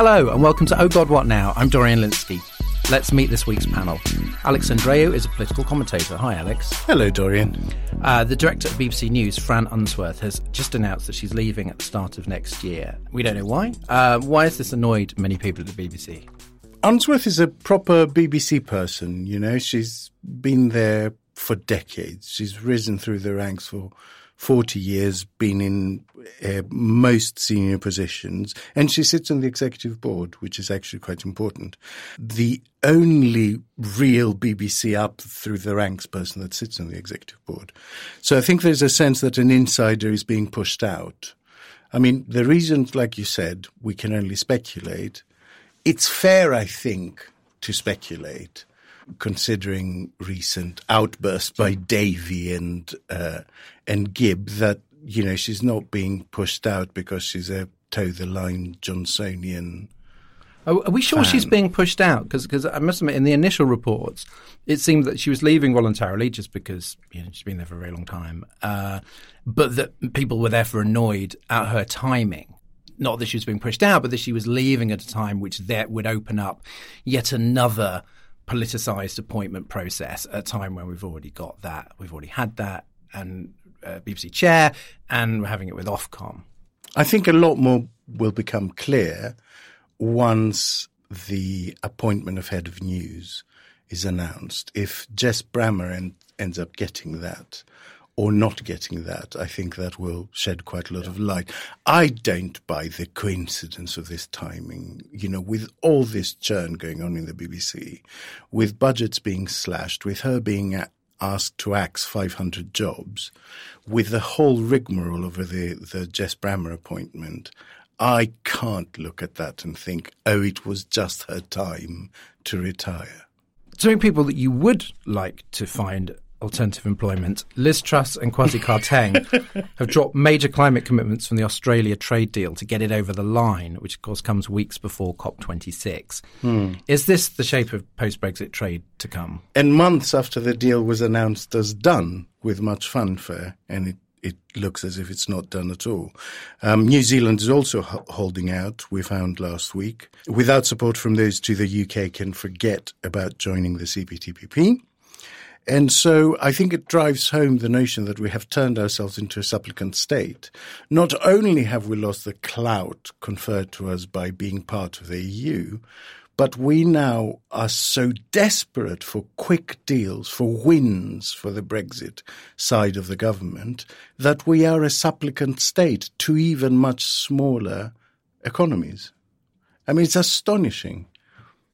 Hello, and welcome to Oh God What Now? I'm Dorian Lynskey. Let's meet this week's panel. Alex Andreou is a political commentator. Hi, Alex. Hello, Dorian. Uh, the director of BBC News, Fran Unsworth, has just announced that she's leaving at the start of next year. We don't know why. Uh, why has this annoyed many people at the BBC? Unsworth is a proper BBC person. You know, she's been there for decades. She's risen through the ranks for 40 years, been in uh, most senior positions, and she sits on the executive board, which is actually quite important. The only real BBC up through the ranks person that sits on the executive board. So I think there's a sense that an insider is being pushed out. I mean, the reasons, like you said, we can only speculate. It's fair, I think, to speculate considering recent outbursts by Davie and uh, and Gibb that you know she's not being pushed out because she's a toe the line Johnsonian. Are, we sure fan. she's being pushed out? Because I must admit, in the initial reports, it seemed that she was leaving voluntarily just because you know, she's been there for a very long time, uh, but that people were therefore annoyed at her timing not that she was being pushed out, but that she was leaving at a time which that would open up yet another politicized appointment process at a time when we've already got that, we've already had that, and uh, BBC chair, and we're having it with Ofcom. I think a lot more will become clear once the appointment of head of news is announced. If Jess Brammer en- ends up getting that, or not getting that, I think that will shed quite a lot yeah. of light. I don't buy the coincidence of this timing. You know, with all this churn going on in the BBC, with budgets being slashed, with her being asked to axe 500 jobs, with the whole rigmarole over the, the Jess Brammer appointment, I can't look at that and think, oh, it was just her time to retire. So, people that you would like to find alternative employment, Liz Truss and Kwasi Kwarteng have dropped major climate commitments from the Australia trade deal to get it over the line, which of course comes weeks before COP26. Hmm. Is this the shape of post Brexit trade to come? And months after the deal was announced as done with much fanfare, and it it looks as if it's not done at all. Um, New Zealand is also h- holding out, we found last week. Without support from those two, the UK can forget about joining the CPTPP. And so I think it drives home the notion that we have turned ourselves into a supplicant state. Not only have we lost the clout conferred to us by being part of the EU, but we now are so desperate for quick deals, for wins for the Brexit side of the government, that we are a supplicant state to even much smaller economies. I mean, it's astonishing.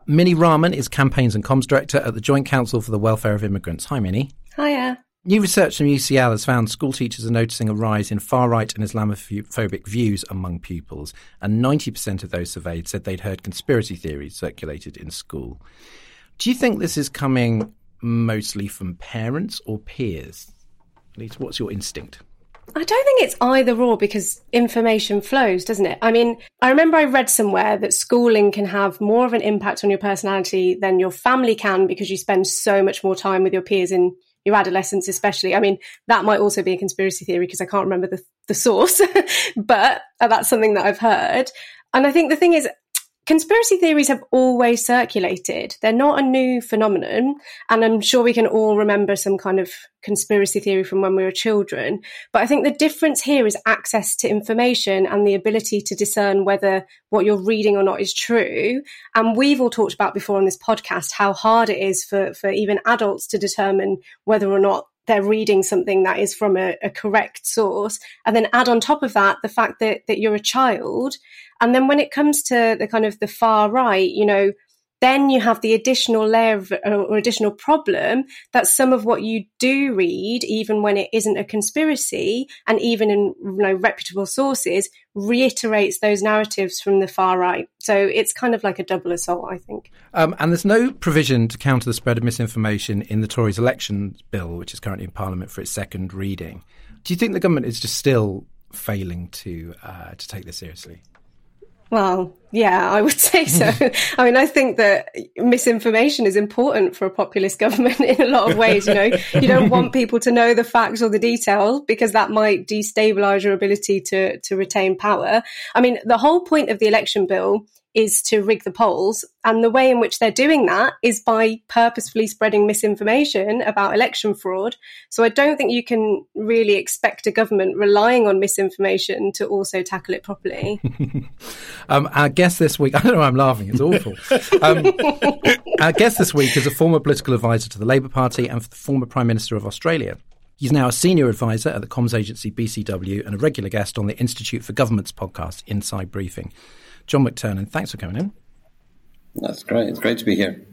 Minnie Rahman is Campaigns and Comms Director at the Joint Council for the Welfare of Immigrants. Hi, Minnie. Hiya. New research from UCL has found school teachers are noticing a rise in far right and Islamophobic views among pupils, and 90% of those surveyed said they'd heard conspiracy theories circulated in school. Do you think this is coming mostly from parents or peers? At least, What's your instinct? I don't think it's either or because information flows, doesn't it? I mean, I remember I read somewhere that schooling can have more of an impact on your personality than your family can because you spend so much more time with your peers in your adolescence, especially. I mean, that might also be a conspiracy theory because I can't remember the, the source, but that's something that I've heard. And I think the thing is, conspiracy theories have always circulated. They're not a new phenomenon. And I'm sure we can all remember some kind of conspiracy theory from when we were children. But I think the difference here is access to information and the ability to discern whether what you're reading or not is true. And we've all talked about before on this podcast how hard it is for, for even adults to determine whether or not they're reading something that is from a, a, correct source and then add on top of that the fact that that you're a child. And then when it comes to the kind of the far right you know then you have the additional layer of, or additional problem that some of what you do read, even when it isn't a conspiracy, and even in you know, reputable sources, reiterates those narratives from the far right. So it's kind of like a double assault, I think. Um, and there's no provision to counter the spread of misinformation in the Tories' election bill, which is currently in Parliament for its second reading. Do you think the government is just still failing to uh, to take this seriously? Well, yeah, I would say so. I mean, I think that misinformation is important for a populist government in a lot of ways. You know, you don't want people to know the facts or the details because that might destabilize your ability to, to retain power. I mean, the whole point of the election bill is to rig the polls. And the way in which they're doing that is by purposefully spreading misinformation about election fraud. So I don't think you can really expect a government relying on misinformation to also tackle it properly. um, our guest this week, I don't know why I'm laughing, it's awful. Um, our guest this week is a former political advisor to the Labour Party and the former Prime Minister of Australia. He's now a senior advisor at the comms agency BCW and a regular guest on the Institute for Government's podcast, Inside Briefing. John McTernan, thanks for coming in. That's great. It's great to be here.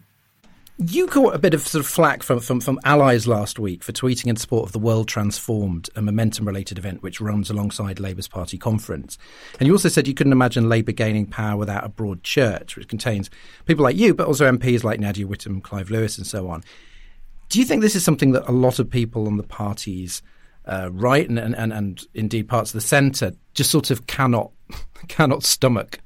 You caught a bit of sort of flack from, from, from allies last week for tweeting in support of the World Transformed, a momentum related event which runs alongside Labour's party conference. And you also said you couldn't imagine Labour gaining power without a broad church, which contains people like you, but also MPs like Nadia Whittome, Clive Lewis, and so on. Do you think this is something that a lot of people on the parties, uh, right, and, and, and indeed parts of the centre, just sort of cannot cannot stomach?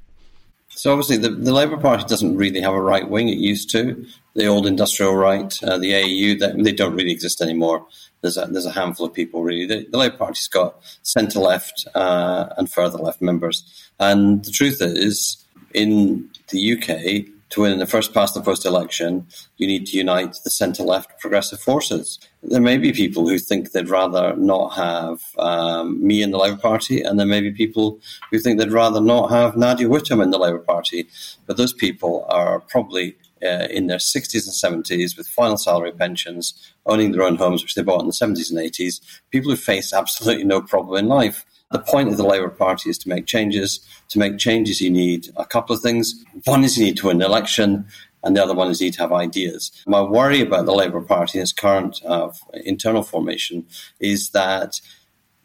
So obviously, the, the Labour Party doesn't really have a right wing. It used to. The old industrial right, uh, the AEU, they don't really exist anymore. There's a, there's a handful of people really. The, the Labour Party's got centre left uh, and further left members, and the truth is, in the UK, to win in the first past the post election, you need to unite the centre left progressive forces. There may be people who think they'd rather not have um, me in the Labour Party, and there may be people who think they'd rather not have Nadia Whittome in the Labour Party. But those people are probably uh, in their 60s and 70s with final salary pensions, owning their own homes, which they bought in the 70s and 80s, people who face absolutely no problem in life. The point of the Labour Party is to make changes. To make changes, you need a couple of things. One is you need to win an election, and the other one is you need to have ideas. My worry about the Labour Party in its current uh, internal formation is that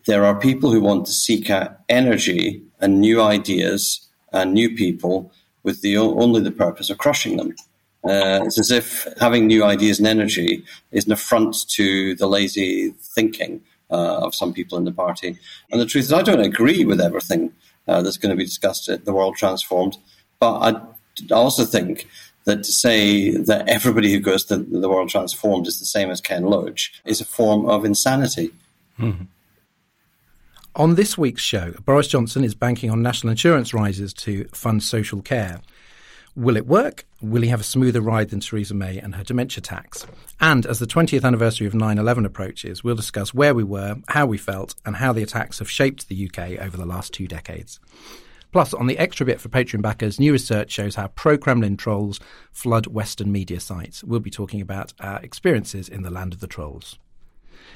there are people who want to seek out energy and new ideas and new people with the only the purpose of crushing them. Uh, it's as if having new ideas and energy is an affront to the lazy thinking uh, of some people in the party. And the truth is, I don't agree with everything uh, that's going to be discussed at the World Transformed, but I also think that to say that everybody who goes to the World Transformed is the same as Ken Loach is a form of insanity. Mm-hmm. On this week's show, Boris Johnson is banking on national insurance rises to fund social care. Will it work? Will he have a smoother ride than Theresa May and her dementia tax? And as the 20th anniversary of 9 11 approaches, we'll discuss where we were, how we felt, and how the attacks have shaped the UK over the last two decades. Plus, on the extra bit for Patreon backers, new research shows how pro Kremlin trolls flood Western media sites. We'll be talking about our experiences in the land of the trolls.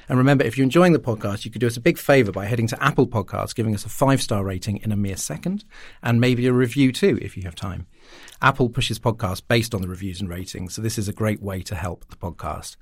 And remember, if you're enjoying the podcast, you could do us a big favor by heading to Apple Podcasts, giving us a five star rating in a mere second, and maybe a review too, if you have time. Apple pushes podcasts based on the reviews and ratings, so this is a great way to help the podcast.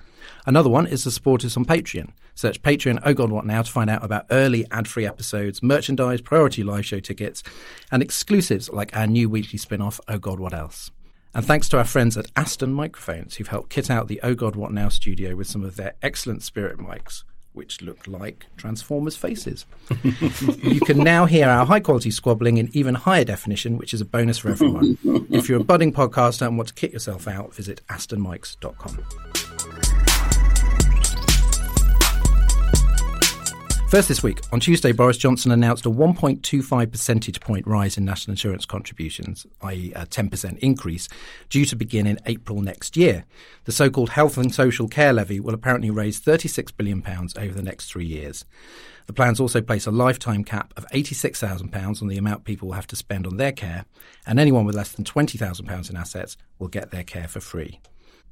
Another one is to support us on Patreon. Search Patreon Oh God What Now to find out about early ad free episodes, merchandise, priority live show tickets, and exclusives like our new weekly spin off Oh God What Else. And thanks to our friends at Aston Microphones who've helped kit out the Oh God What Now studio with some of their excellent spirit mics, which look like Transformers faces. you can now hear our high quality squabbling in even higher definition, which is a bonus for everyone. if you're a budding podcaster and want to kit yourself out, visit astonmics.com. First this week, on Tuesday, Boris Johnson announced a 1.25 percentage point rise in national insurance contributions, i.e., a 10% increase, due to begin in April next year. The so called Health and Social Care Levy will apparently raise £36 billion over the next three years. The plans also place a lifetime cap of £86,000 on the amount people will have to spend on their care, and anyone with less than £20,000 in assets will get their care for free.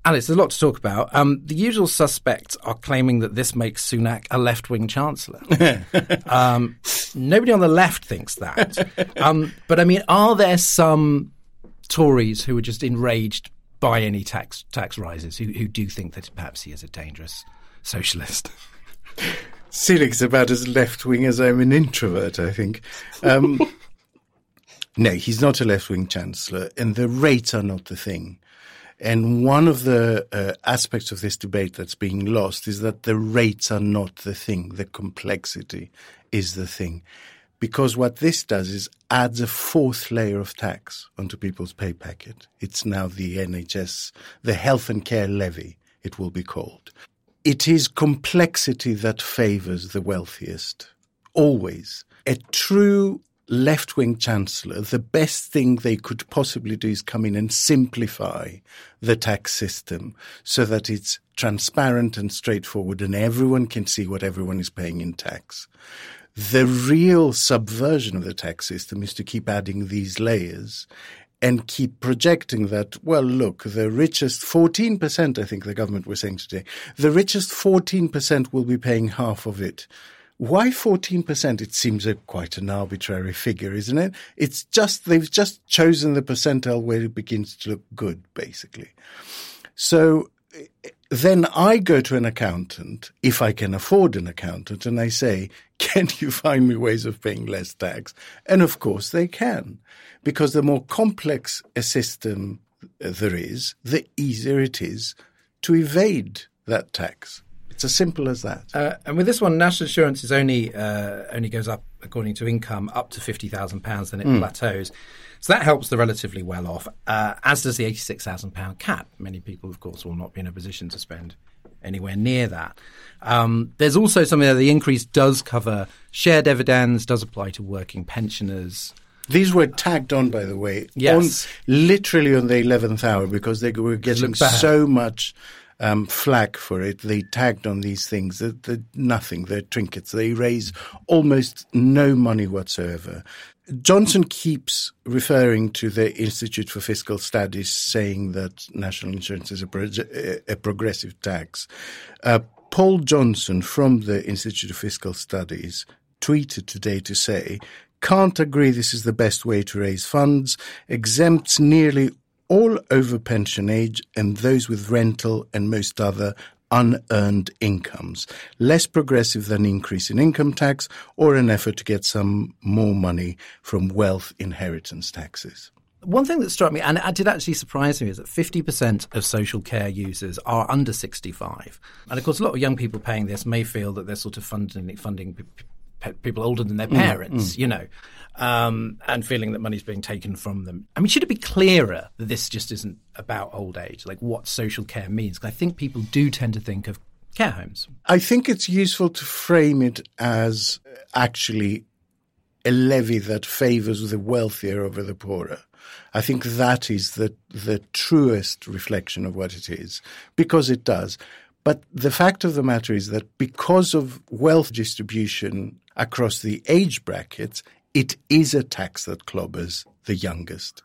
Alex, there's a lot to talk about. Um, the usual suspects are claiming that this makes Sunak a left wing chancellor. um, nobody on the left thinks that. Um, but I mean, are there some Tories who are just enraged by any tax tax rises who, who do think that perhaps he is a dangerous socialist? Sunak's about as left wing as I'm an introvert, I think. Um, no, he's not a left wing chancellor, and the rates are not the thing. And one of the uh, aspects of this debate that's being lost is that the rates are not the thing. The complexity is the thing. Because what this does is adds a fourth layer of tax onto people's pay packet. It's now the NHS, the health and care levy, it will be called. It is complexity that favors the wealthiest. Always. A true left wing chancellor, the best thing they could possibly do is come in and simplify the tax system so that it's transparent and straightforward and everyone can see what everyone is paying in tax. The real subversion of the tax system is to keep adding these layers and keep projecting that, well, look, the richest 14%, I think the government was saying today, the richest 14% will be paying half of it. Why 14%? It seems a, quite an arbitrary figure, isn't it? It's just, they've just chosen the percentile where it begins to look good, basically. So then I go to an accountant, if I can afford an accountant, and I say, can you find me ways of paying less tax? And of course they can, because the more complex a system there is, the easier it is to evade that tax. It's as simple as that. Uh, and with this one, national insurance is only uh, only goes up according to income up to fifty thousand pounds, then it mm. plateaus. So that helps the relatively well off, uh, as does the eighty six thousand pound cap. Many people, of course, will not be in a position to spend anywhere near that. Um, there's also something that the increase does cover shared dividends, does apply to working pensioners. These were tagged on, by the way, yes. on, literally on the eleventh hour because they were getting so much um, flag for it. They tagged on these things. They're, they're nothing. They're trinkets. They raise almost no money whatsoever. Johnson keeps referring to the Institute for Fiscal Studies, saying that national insurance is a, pro- a progressive tax. Uh, Paul Johnson from the Institute of Fiscal Studies tweeted today to say, can't agree this is the best way to raise funds, exempts nearly all over pension age and those with rental and most other unearned incomes, less progressive than increase in income tax or an effort to get some more money from wealth inheritance taxes. One thing that struck me, and it did actually surprise me, is that 50% of social care users are under 65. And of course, a lot of young people paying this may feel that they're sort of funding, funding people older than their mm, parents, mm, mm. you know, um, and feeling that money's being taken from them. I mean, should it be clearer that this just isn't about old age, like what social care means? Because I think people do tend to think of care homes. I think it's useful to frame it as actually a levy that favors the wealthier over the poorer. I think that is the the truest reflection of what it is, because it does. But the fact of the matter is that because of wealth distribution across the age brackets, it is a tax that clobbers the youngest.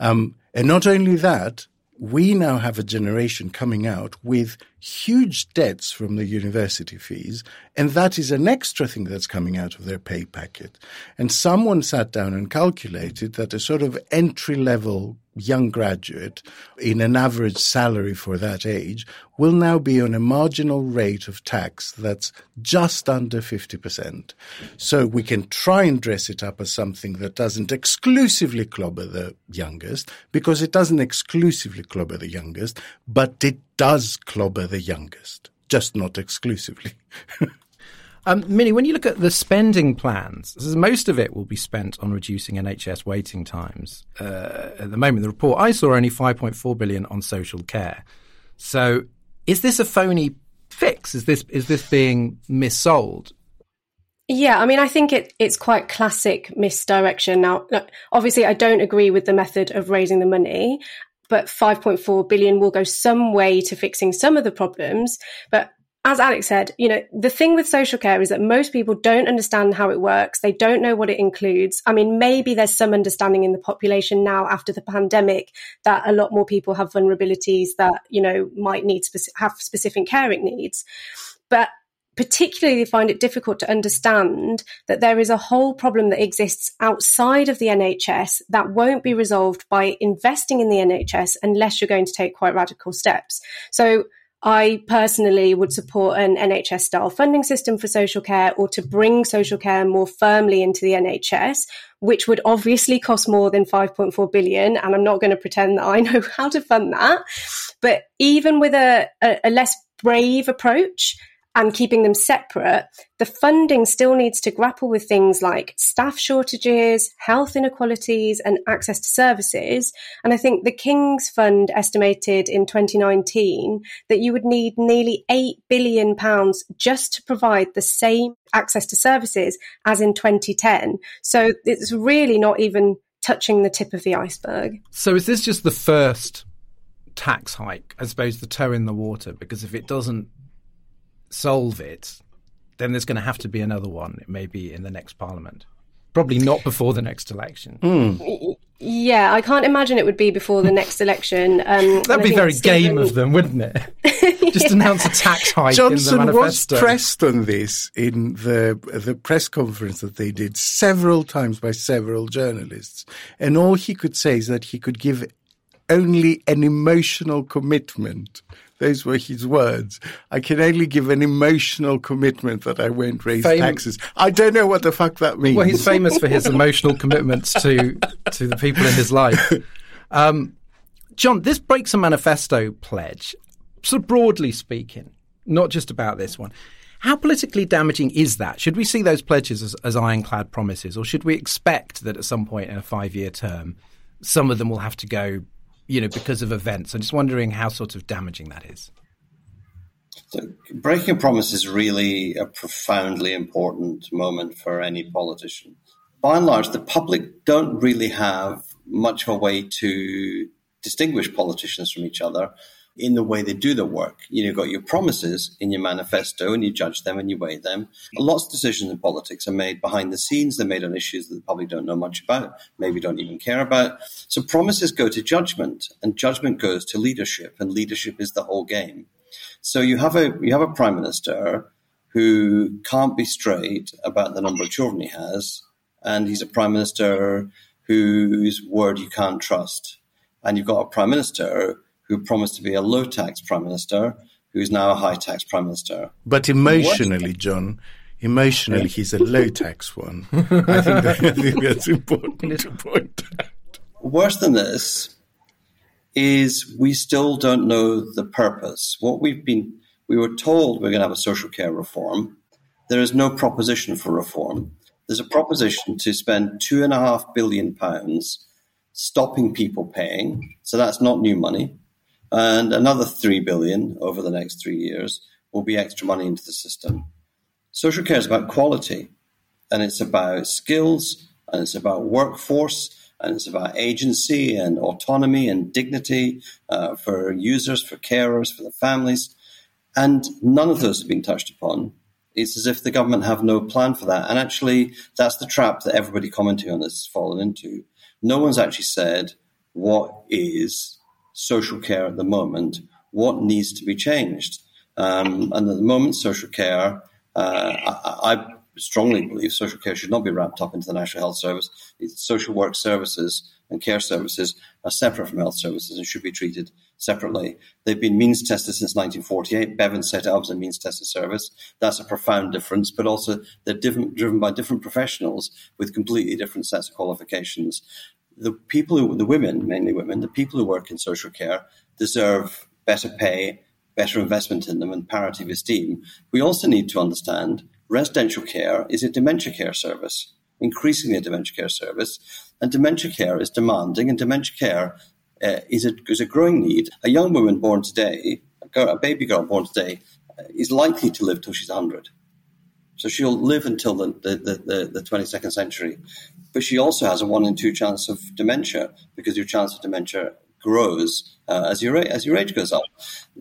Um, and not only that, we now have a generation coming out with huge debts from the university fees, and that is an extra thing that's coming out of their pay packet. And someone sat down and calculated that a sort of entry level young graduate in an average salary for that age will now be on a marginal rate of tax that's just under 50%. So we can try and dress it up as something that doesn't exclusively clobber the youngest because it doesn't exclusively clobber the youngest, but it does clobber the youngest, just not exclusively. Um, Minnie, when you look at the spending plans, most of it will be spent on reducing NHS waiting times. Uh, at the moment, the report I saw only 5.4 billion on social care. So, is this a phony fix? Is this is this being missold? Yeah, I mean, I think it, it's quite classic misdirection. Now, obviously, I don't agree with the method of raising the money, but 5.4 billion will go some way to fixing some of the problems. But as Alex said, you know, the thing with social care is that most people don't understand how it works. They don't know what it includes. I mean, maybe there's some understanding in the population now after the pandemic that a lot more people have vulnerabilities that, you know, might need speci- have specific caring needs. But particularly they find it difficult to understand that there is a whole problem that exists outside of the NHS that won't be resolved by investing in the NHS unless you're going to take quite radical steps. So I personally would support an NHS style funding system for social care or to bring social care more firmly into the NHS, which would obviously cost more than 5.4 billion. And I'm not going to pretend that I know how to fund that. But even with a, a, a less brave approach, and keeping them separate, the funding still needs to grapple with things like staff shortages, health inequalities, and access to services. And I think the King's Fund estimated in 2019 that you would need nearly £8 billion just to provide the same access to services as in 2010. So it's really not even touching the tip of the iceberg. So is this just the first tax hike, I suppose, the toe in the water? Because if it doesn't solve it, then there's going to have to be another one, maybe in the next parliament. Probably not before the next election. Mm. Yeah, I can't imagine it would be before the next election. Um, That'd be very game of them, wouldn't it? Just announce a tax hike Johnson in the manifesto. was pressed on this in the the press conference that they did several times by several journalists, and all he could say is that he could give only an emotional commitment those were his words. I can only give an emotional commitment that I won't raise Fam- taxes. I don't know what the fuck that means. Well, he's famous for his emotional commitments to to the people in his life. Um, John, this breaks a manifesto pledge, So broadly speaking, not just about this one. How politically damaging is that? Should we see those pledges as, as ironclad promises, or should we expect that at some point in a five year term, some of them will have to go you know, because of events. I'm just wondering how sort of damaging that is. So breaking a promise is really a profoundly important moment for any politician. By and large, the public don't really have much of a way to distinguish politicians from each other in the way they do their work. You know, you've got your promises in your manifesto and you judge them and you weigh them. Lots of decisions in politics are made behind the scenes. They're made on issues that the public don't know much about, maybe don't even care about. So promises go to judgment and judgment goes to leadership and leadership is the whole game. So you have a, you have a prime minister who can't be straight about the number of children he has. And he's a prime minister whose word you can't trust. And you've got a prime minister who promised to be a low tax prime minister, who's now a high tax prime minister. But emotionally, what? John, emotionally, yeah. he's a low tax one. I, think that, I think that's important to point out. Worse than this is we still don't know the purpose. What we've been, we were told we're going to have a social care reform. There is no proposition for reform. There's a proposition to spend two and a half billion pounds stopping people paying. So that's not new money and another 3 billion over the next 3 years will be extra money into the system. Social care is about quality and it's about skills and it's about workforce and it's about agency and autonomy and dignity uh, for users, for carers, for the families. And none of those have been touched upon. It's as if the government have no plan for that. And actually, that's the trap that everybody commenting on this has fallen into. No one's actually said what is social care at the moment, what needs to be changed. Um, and at the moment, social care, uh, I, I, strongly believe social care should not be wrapped up into the National Health Service. Social work services and care services are separate from health services and should be treated separately. They've been means tested since 1948. Bevan set up as a means tested service. That's a profound difference, but also they're different, driven by different professionals with completely different sets of qualifications the people who, the women, mainly women, the people who work in social care deserve better pay, better investment in them, and parity of esteem. We also need to understand residential care is a dementia care service, increasingly a dementia care service, and dementia care is demanding, and dementia care uh, is, a, is a growing need. A young woman born today, a, girl, a baby girl born today, uh, is likely to live till she's 100. So she'll live until the, the, the, the, 22nd century. But she also has a one in two chance of dementia because your chance of dementia grows uh, as, your, as your age goes up.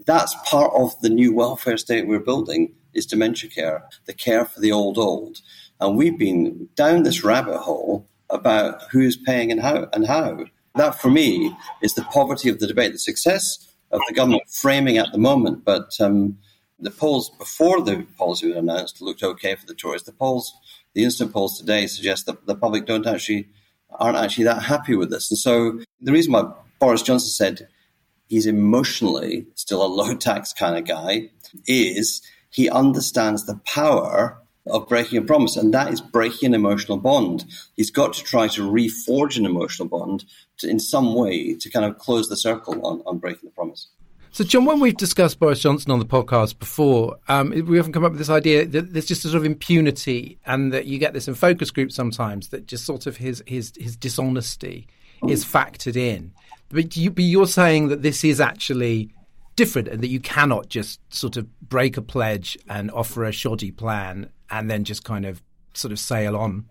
That's part of the new welfare state we're building is dementia care, the care for the old old. And we've been down this rabbit hole about who's paying and how and how. That for me is the poverty of the debate, the success of the government framing at the moment, but um, the polls before the policy was announced looked okay for the Tories. The polls, the instant polls today suggest that the public don't actually aren't actually that happy with this. And so the reason why Boris Johnson said he's emotionally still a low tax kind of guy is he understands the power of breaking a promise, and that is breaking an emotional bond. He's got to try to reforge an emotional bond to, in some way to kind of close the circle on, on breaking the promise. So, John, when we've discussed Boris Johnson on the podcast before, um, we often come up with this idea that there's just a sort of impunity, and that you get this in focus groups sometimes that just sort of his his his dishonesty is factored in. But, you, but you're saying that this is actually different, and that you cannot just sort of break a pledge and offer a shoddy plan and then just kind of sort of sail on.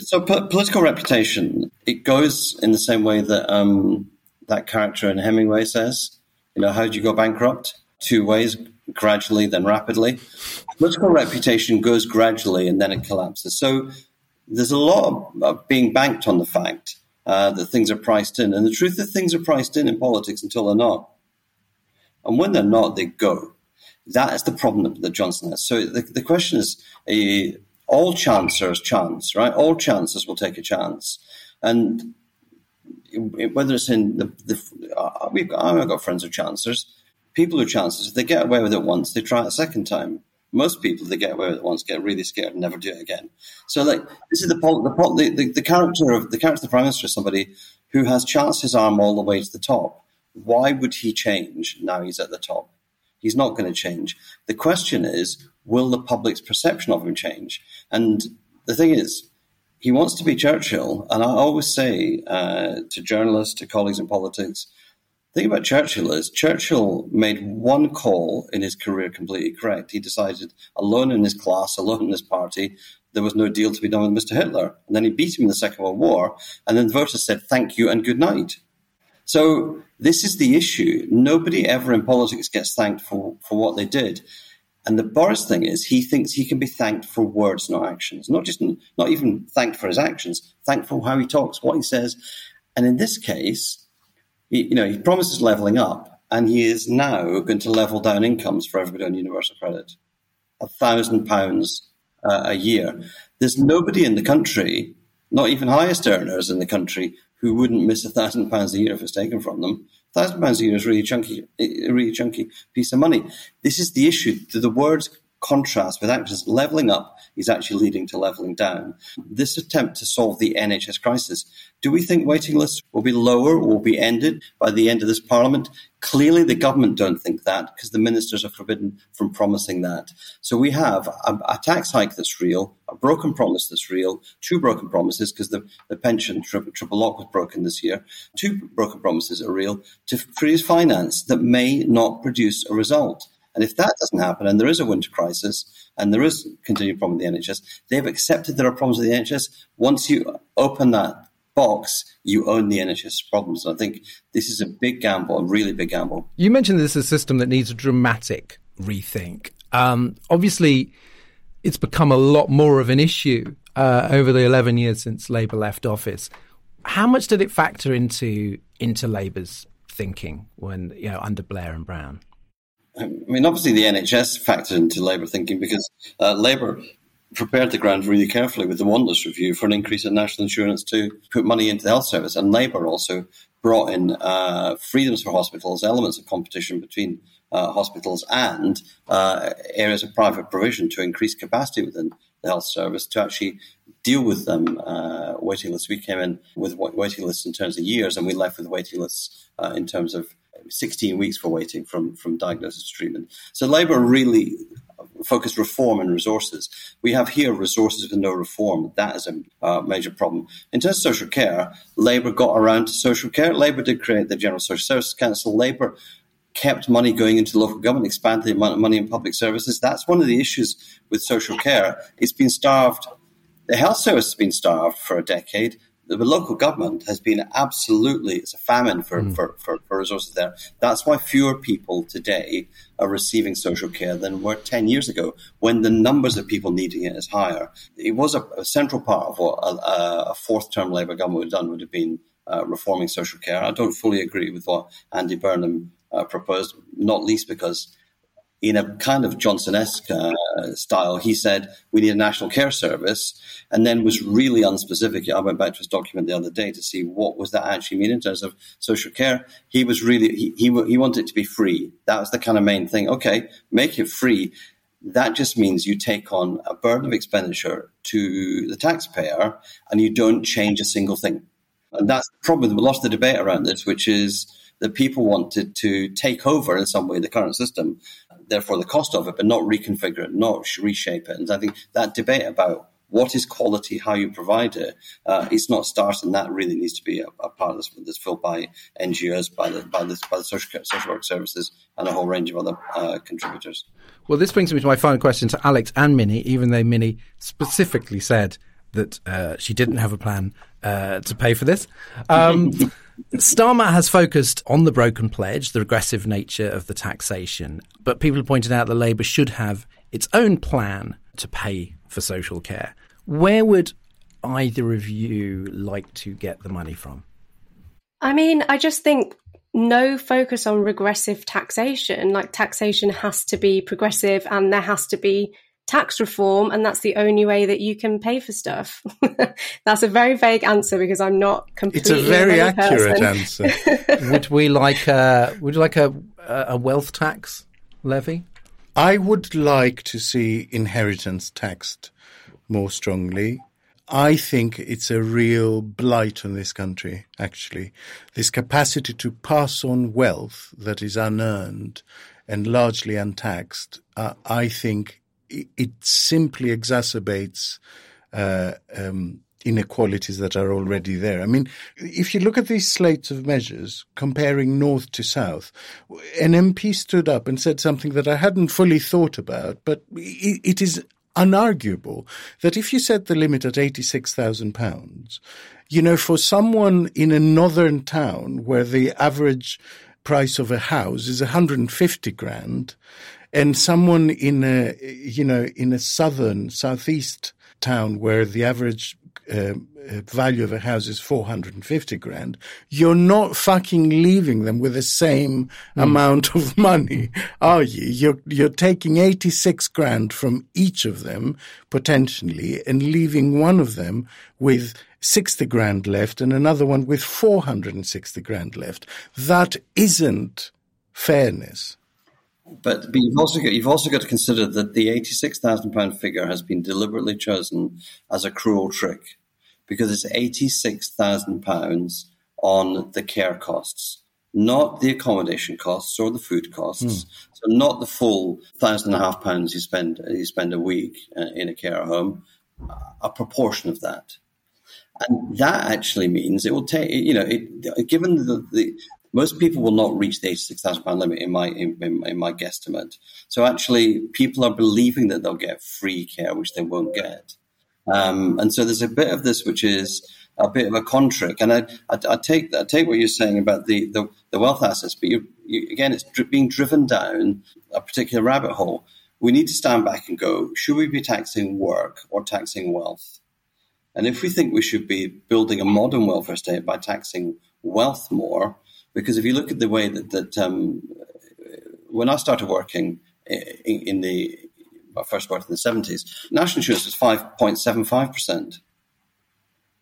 So, political reputation it goes in the same way that um, that character in Hemingway says you know, how do you go bankrupt? Two ways gradually, then rapidly. Political reputation goes gradually and then it collapses. So there's a lot of, being banked on the fact uh, that things are priced in. And the truth is, things are priced in in politics until they're not. And when they're not, they go. That is the problem that Johnson has. So the, the question is uh, all chancers chance, right? All chances will take a chance. And whether it's in the, the uh, we've I've got friends who are. People who are if they get away with it once, they try it a second time. Most people, they get away with it once, get really scared and never do it again. So, like, this is the the, the, the character of the character of the prime minister is somebody who has chanced his arm all the way to the top. Why would he change now he's at the top? He's not going to change. The question is, will the public's perception of him change? And the thing is, he wants to be Churchill. And I always say uh, to journalists, to colleagues in politics, the thing about Churchill is Churchill made one call in his career completely correct. He decided alone in his class, alone in his party, there was no deal to be done with Mr. Hitler. And then he beat him in the Second World War. And then the voters said, thank you and good night. So this is the issue. Nobody ever in politics gets thanked for, for what they did. And the Boris thing is, he thinks he can be thanked for words, not actions. Not just, not even thanked for his actions, thanked for how he talks, what he says. And in this case, he, you know, he promises leveling up, and he is now going to level down incomes for everybody on universal credit, a thousand pounds uh, a year. There's nobody in the country, not even highest earners in the country, who wouldn't miss a thousand pounds a year if it's taken from them thousand pounds a year is really chunky, a really chunky piece of money. This is the issue. The words contrast with actions. Levelling up is actually leading to levelling down. This attempt to solve the NHS crisis, do we think waiting lists will be lower or will be ended by the end of this parliament? Clearly, the government don't think that because the ministers are forbidden from promising that. So we have a, a tax hike that's real, a broken promise that's real, two broken promises because the, the pension triple, triple lock was broken this year, two broken promises are real to freeze finance that may not produce a result. And if that doesn't happen, and there is a winter crisis, and there is continuing problem with the NHS, they've accepted there are problems with the NHS. Once you open that box, you own the NHS problems. And I think this is a big gamble, a really big gamble. You mentioned this is a system that needs a dramatic rethink. Um, obviously, it's become a lot more of an issue uh, over the 11 years since Labour left office. How much did it factor into into Labour's thinking when you know under Blair and Brown? I mean, obviously, the NHS factored into Labour thinking because uh, Labour prepared the ground really carefully with the Wanless Review for an increase in national insurance to put money into the health service. And Labour also brought in uh, freedoms for hospitals, elements of competition between uh, hospitals and uh, areas of private provision to increase capacity within the health service to actually deal with them uh, waiting lists. We came in with waiting lists in terms of years, and we left with waiting lists uh, in terms of 16 weeks for waiting from, from diagnosis to treatment. So Labour really focused reform and resources. We have here resources with no reform. That is a uh, major problem. In terms of social care, Labour got around to social care. Labour did create the General Social Services Council. Labour kept money going into local government, expanded the amount of money in public services. That's one of the issues with social care. It's been starved. The health service has been starved for a decade the local government has been absolutely it's a famine for, mm. for, for, for, resources there. That's why fewer people today are receiving social care than were 10 years ago when the numbers of people needing it is higher. It was a, a central part of what a, a, fourth term Labour government would have done would have been uh, reforming social care. I don't fully agree with what Andy Burnham uh, proposed, not least because in a kind of Johnson-esque uh, style, he said we need a national care service, and then was really unspecific. I went back to his document the other day to see what was that actually mean in terms of social care. He was really he he, he wanted it to be free. That was the kind of main thing. Okay, make it free. That just means you take on a burden of expenditure to the taxpayer, and you don't change a single thing. And that's the problem with a lot of the debate around this, which is that people wanted to take over in some way the current system, therefore the cost of it, but not reconfigure it, not reshape it. And I think that debate about what is quality, how you provide it, uh, it's not starting. That really needs to be a, a part of this that's filled by NGOs, by the by the, by the social, social work services, and a whole range of other uh, contributors. Well, this brings me to my final question to Alex and Minnie, even though Minnie specifically said that uh, she didn't have a plan uh, to pay for this. Um, Starmer has focused on the broken pledge, the regressive nature of the taxation, but people have pointed out that Labour should have its own plan to pay for social care. Where would either of you like to get the money from? I mean, I just think no focus on regressive taxation. Like taxation has to be progressive and there has to be tax reform and that's the only way that you can pay for stuff. that's a very vague answer because I'm not completely It's a very accurate answer. would we like a, would you like a, a wealth tax levy? I would like to see inheritance taxed more strongly. I think it's a real blight on this country, actually. This capacity to pass on wealth that is unearned and largely untaxed, uh, I think it, simply exacerbates uh, um, inequalities that are already there. I mean, if you look at these slates of measures comparing north to south, an MP stood up and said something that I hadn't fully thought about, but it, it is unarguable that if you set the limit at £86,000, you know, for someone in a northern town where the average price of a house is 150 grand, and someone in a, you know, in a southern, southeast town where the average uh, value of a house is 450 grand, you're not fucking leaving them with the same mm. amount of money, are you? You're, you're taking 86 grand from each of them, potentially, and leaving one of them with 60 grand left and another one with 460 grand left. That isn't fairness. But, but you've also got, you've also got to consider that the eighty six thousand pound figure has been deliberately chosen as a cruel trick because it's eighty six thousand pounds on the care costs, not the accommodation costs or the food costs. Mm. So not the full thousand and a half pounds you spend you spend a week uh, in a care home, a proportion of that. And that actually means it will take, you know, it, given the, the, most people will not reach the eighty-six thousand pound limit in my in, in, in, my guesstimate. So actually, people are believing that they'll get free care, which they won't get. Um, and so there's a bit of this which is a bit of a contrick. And I, I, I take I take what you're saying about the, the, the wealth assets, but you, you, again, it's dri- being driven down a particular rabbit hole. We need to stand back and go: Should we be taxing work or taxing wealth? And if we think we should be building a modern welfare state by taxing wealth more, because if you look at the way that, that um, when I started working in, in the, I first part of the 70s, national insurance was 5.75%.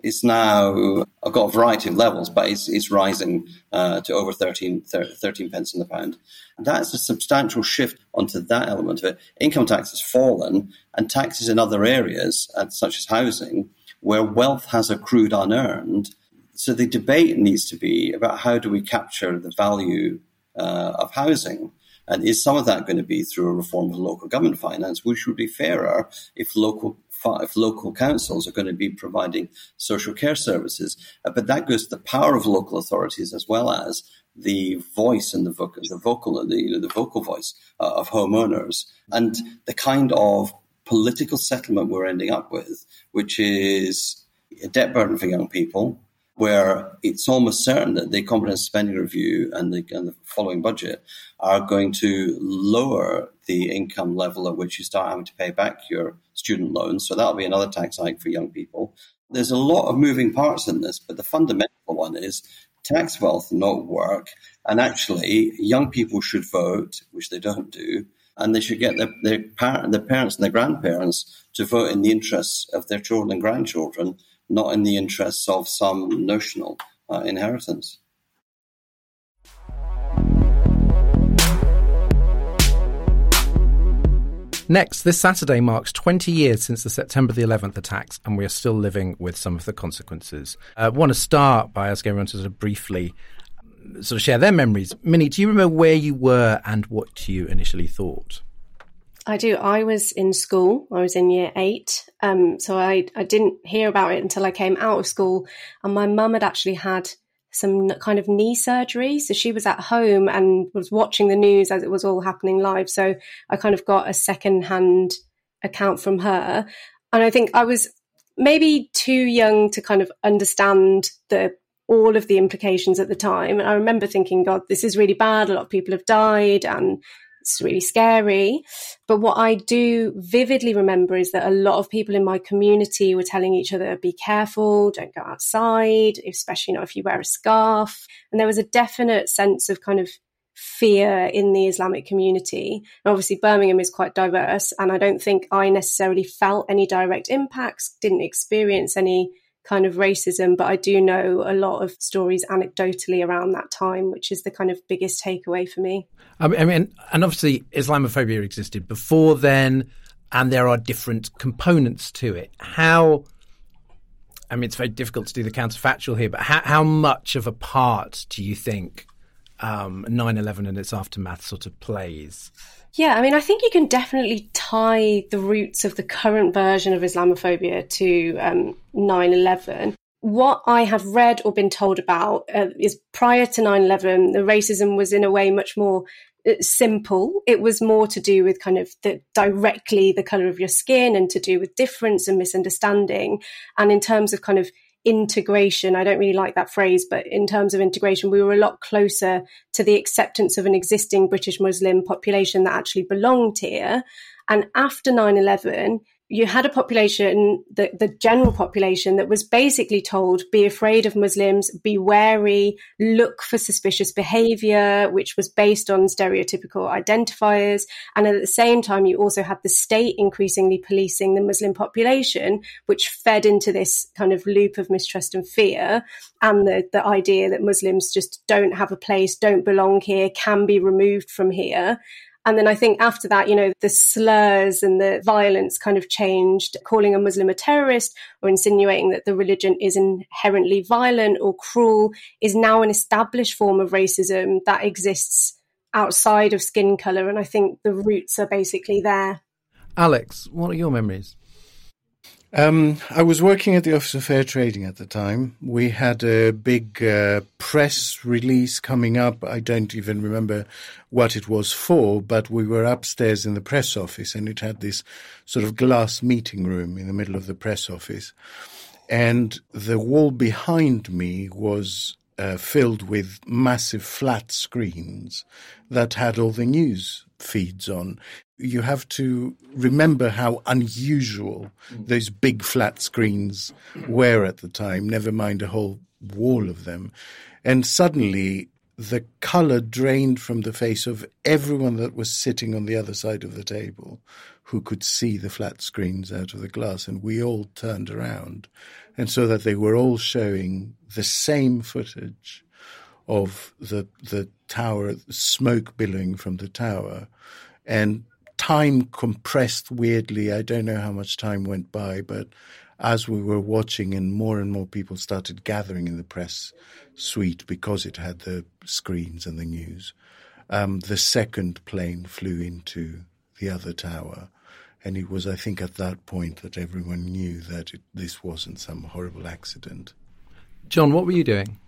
It's now, I've got a variety of levels, but it's, it's rising uh, to over 13, 13 pence in the pound. That's a substantial shift onto that element of it. Income tax has fallen, and taxes in other areas, uh, such as housing, where wealth has accrued unearned, so the debate needs to be about how do we capture the value uh, of housing. And is some of that going to be through a reform of local government finance, which would be fairer if local if local councils are going to be providing social care services? Uh, but that goes to the power of local authorities as well as the voice and the vocal, the vocal, the, you know, the vocal voice uh, of homeowners, and the kind of political settlement we're ending up with, which is a debt burden for young people, where it's almost certain that the comprehensive spending review and the, and the, following budget are going to lower the income level at which you start having to pay back your student loans. So that'll be another tax hike for young people. There's a lot of moving parts in this, but the fundamental one is tax wealth, not work. And actually, young people should vote, which they don't do, and they should get their, their, parent, their parents and their grandparents to vote in the interests of their children and grandchildren not in the interests of some notional uh, inheritance. Next, this Saturday marks 20 years since the September the 11th attacks, and we are still living with some of the consequences. I uh, want to start by asking everyone to sort of briefly sort of share their memories. Minnie, do you remember where you were and what you initially thought? I do. I was in school. I was in year eight. Um, so I, I didn't hear about it until I came out of school. And my mum had actually had some kind of knee surgery. So she was at home and was watching the news as it was all happening live. So I kind of got a second hand account from her. And I think I was maybe too young to kind of understand the all of the implications at the time. And I remember thinking, God, this is really bad. A lot of people have died and it's really scary. But what I do vividly remember is that a lot of people in my community were telling each other, be careful, don't go outside, especially know, if you wear a scarf. And there was a definite sense of kind of fear in the Islamic community. And obviously, Birmingham is quite diverse, and I don't think I necessarily felt any direct impacts, didn't experience any kind of racism, but I do know a lot of stories anecdotally around that time, which is the kind of biggest takeaway for me. I mean, and obviously, Islamophobia existed before then, and there are different components to it. How I mean, it's very difficult to do the counterfactual here, but how, how much of a part do you think um, 9-11 and its aftermath sort of plays? Yeah, I mean, I think you can definitely tie the roots of the current version of Islamophobia to um, 9-11. What I have read or been told about uh, is prior to 9-11, the racism was in a way much more uh, simple. It was more to do with kind of the directly the color of your skin and to do with difference and misunderstanding. And in terms of kind of integration. I don't really like that phrase, but in terms of integration, we were a lot closer to the acceptance of an existing British Muslim population that actually belonged here. And after 9 11, you had a population, the, the general population, that was basically told be afraid of Muslims, be wary, look for suspicious behavior, which was based on stereotypical identifiers. And at the same time, you also had the state increasingly policing the Muslim population, which fed into this kind of loop of mistrust and fear. And the, the idea that Muslims just don't have a place, don't belong here, can be removed from here. And then I think after that, you know, the slurs and the violence kind of changed, calling a Muslim a terrorist or insinuating that the religion is inherently violent or cruel is now an established form of racism that exists outside of skin color. And I think the roots are basically there. Alex, what are your memories? Um, I was working at the Office of Fair Trading at the time. We had a big uh, press release coming up. I don't even remember what it was for, but we were upstairs in the press office and it had this sort of glass meeting room in the middle of the press office. And the wall behind me was uh, filled with massive flat screens that had all the news feeds on you have to remember how unusual mm. those big flat screens were at the time, never mind a whole wall of them. And suddenly the color drained from the face of everyone that was sitting on the other side of the table who could see the flat screens out of the glass. And we all turned around. And so that they were all showing the same footage of the, the tower, smoke billowing from the tower. And time compressed weirdly. I don't know how much time went by, but as we were watching and more and more people started gathering in the press suite because it had the screens and the news, um, the second plane flew into the other tower. And it was, I think, at that point that everyone knew that it, this wasn't some horrible accident. John, what were you doing?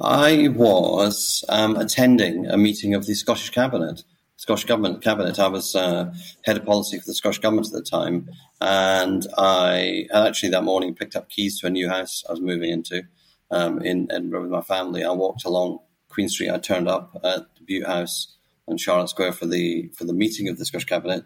I was um, attending a meeting of the Scottish Cabinet. Scottish Government cabinet. I was uh, head of policy for the Scottish Government at the time, and I actually that morning picked up keys to a new house I was moving into um, in Edinburgh with my family. I walked along Queen Street. I turned up at the Bute House in Charlotte Square for the for the meeting of the Scottish Cabinet.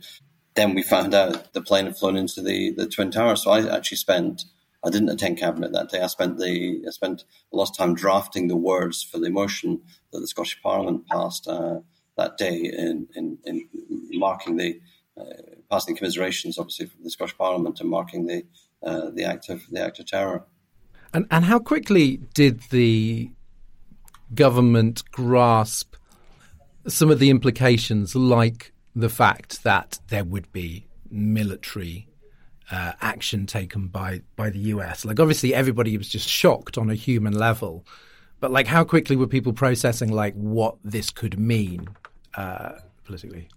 Then we found out the plane had flown into the, the Twin Towers. So I actually spent I didn't attend cabinet that day. I spent the I spent a lot of time drafting the words for the motion that the Scottish Parliament passed. Uh, that day in, in, in marking the uh, passing commiserations, obviously, from the Scottish Parliament and marking the uh, the act of the act of terror. And and how quickly did the government grasp some of the implications, like the fact that there would be military uh, action taken by by the US? Like, obviously, everybody was just shocked on a human level, but like how quickly were people processing like what this could mean uh, politically?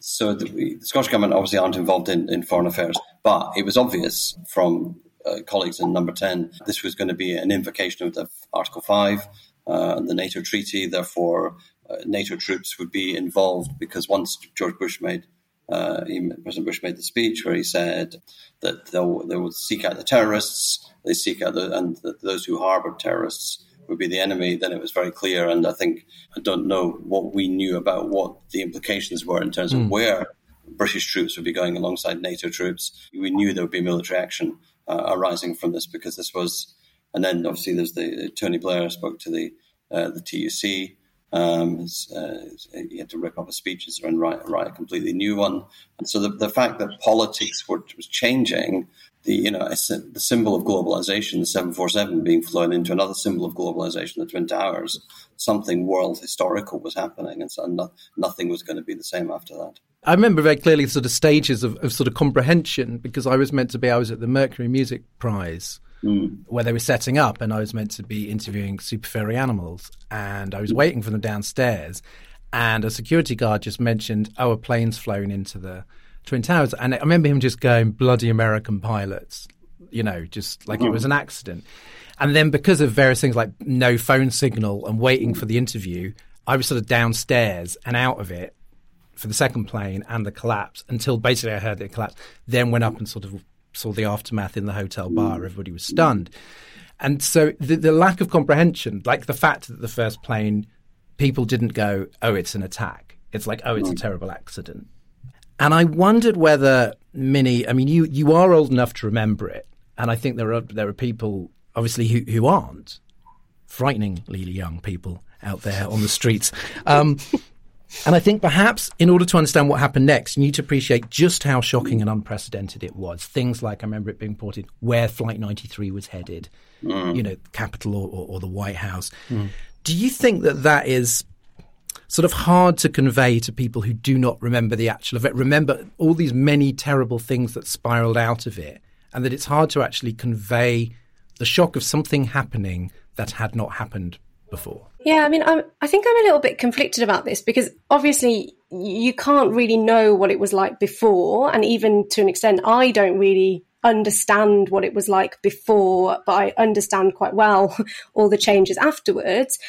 So the, the, Scottish government obviously aren't involved in, in foreign affairs, but it was obvious from uh, colleagues in Number Ten this was going to be an invocation of the Article Five, uh, the NATO treaty. Therefore, uh, NATO troops would be involved because once George Bush made uh, he, President Bush made the speech where he said that they'll, they will seek out the terrorists, they seek out the, and the, those who harbored terrorists would be the enemy. Then it was very clear, and I think I don't know what we knew about what the implications were in terms mm. of hmm. where British troops would be going alongside NATO troops. We knew there would be military action uh, arising from this because this was, and then obviously there's the Tony Blair spoke to the uh, the TUC um, uh, he had to rip up his speeches and write, write a completely new one. And so the, the fact that politics were, was changing, the you know the symbol of globalization, the seven four seven being flown into another symbol of globalization, the twin towers, something world historical was happening, and so no, nothing was going to be the same after that. I remember very clearly sort of stages of, of sort of comprehension because I was meant to be. I was at the Mercury Music Prize mm. where they were setting up, and I was meant to be interviewing super furry animals, and I was mm. waiting for them downstairs, and a security guard just mentioned, "Oh, a plane's flown into the Twin Towers," and I remember him just going, "Bloody American pilots," you know, just like mm. it was an accident. And then because of various things like no phone signal and waiting for the interview, I was sort of downstairs and out of it for the second plane and the collapse until basically I heard it collapse. Then went up and sort of saw the aftermath in the hotel bar. Everybody was stunned. And so the, the lack of comprehension, like the fact that the first plane, people didn't go, oh, it's an attack. It's like, oh, it's a terrible accident. And I wondered whether Minnie, I mean, you, you are old enough to remember it. And I think there are, there are people, obviously, who, who aren't. Frighteningly young people out there on the streets. Um, and I think perhaps in order to understand what happened next, you need to appreciate just how shocking and unprecedented it was. Things like, I remember it being reported where Flight 93 was headed, mm. you know, Capitol or, or, or the White House. Mm. Do you think that that is sort of hard to convey to people who do not remember the actual event? Remember all these many terrible things that spiraled out of it, and that it's hard to actually convey the shock of something happening that had not happened before. Yeah, I mean, I'm, I think I'm a little bit conflicted about this because obviously you can't really know what it was like before. And even to an extent, I don't really understand what it was like before, but I understand quite well all the changes afterwards.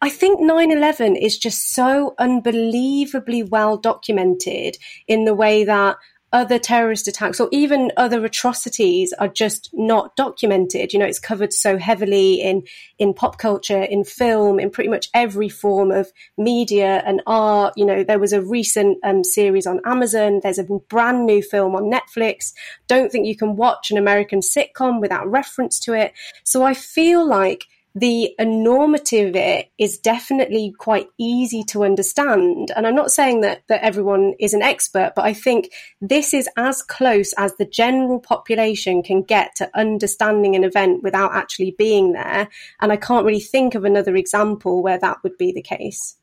I think 9 11 is just so unbelievably well documented in the way that other terrorist attacks or even other atrocities are just not documented. You know, it's covered so heavily in, in pop culture, in film, in pretty much every form of media and art. You know, there was a recent um, series on Amazon. There's a brand new film on Netflix. Don't think you can watch an American sitcom without reference to it. So I feel like the enormity of it is definitely quite easy to understand. And I'm not saying that, that everyone is an expert, but I think this is as close as the general population can get to understanding an event without actually being there. And I can't really think of another example where that would be the case.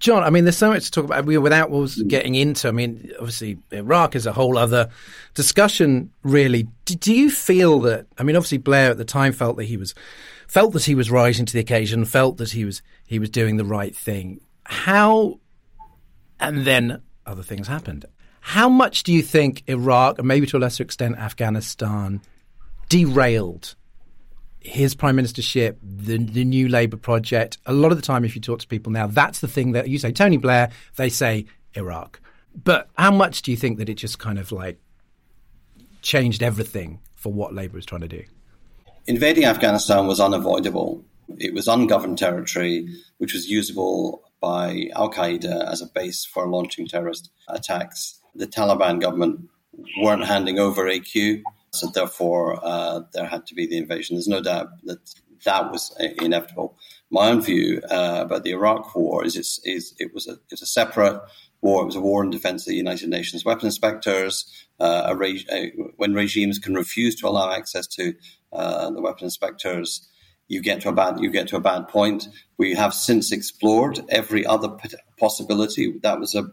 John, I mean, there's so much to talk about without getting into. I mean, obviously, Iraq is a whole other discussion, really. Do, do you feel that? I mean, obviously, Blair at the time felt that he was felt that he was rising to the occasion, felt that he was he was doing the right thing. How, and then other things happened. How much do you think Iraq, and maybe to a lesser extent Afghanistan, derailed his prime ministership, the, the new Labour project? A lot of the time, if you talk to people now, that's the thing that you say Tony Blair, they say Iraq. But how much do you think that it just kind of like changed everything for what Labour was trying to do? Invading Afghanistan was unavoidable. It was ungoverned territory, which was usable by Al Qaeda as a base for launching terrorist attacks. The Taliban government weren't handing over AQ, so therefore uh, there had to be the invasion. There's no doubt that that was inevitable. My own view uh, about the Iraq War is, is it was a it's a separate war. It was a war in defense of the United Nations weapons inspectors. Uh, a when regimes can refuse to allow access to uh, the weapons inspectors, you get to a bad you get to a bad point. We have since explored every other possibility. That was a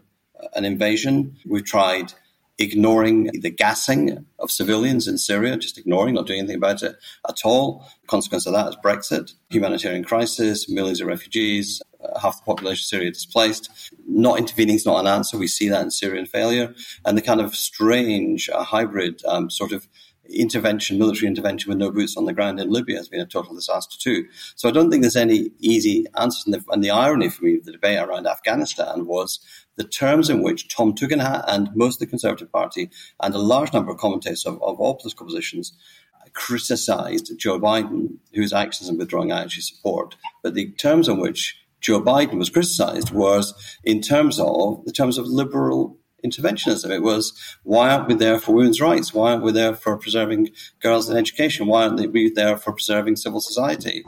an invasion. We've tried ignoring the gassing of civilians in Syria, just ignoring, not doing anything about it at all. The consequence of that is Brexit, humanitarian crisis, millions of refugees, uh, half the population of Syria displaced. Not intervening is not an answer. We see that in Syrian failure. And the kind of strange uh, hybrid um, sort of intervention, military intervention with no boots on the ground in Libya has been a total disaster too. So I don't think there's any easy answer. And the, and the irony for me of the debate around Afghanistan was the terms in which Tom Tugendhat and most of the Conservative Party and a large number of commentators of, of all political positions criticized Joe Biden, whose actions in withdrawing actually support. But the terms in which Joe Biden was criticized was in terms of the terms of liberal interventionism. It was, why aren't we there for women's rights? Why aren't we there for preserving girls in education? Why aren't we there for preserving civil society?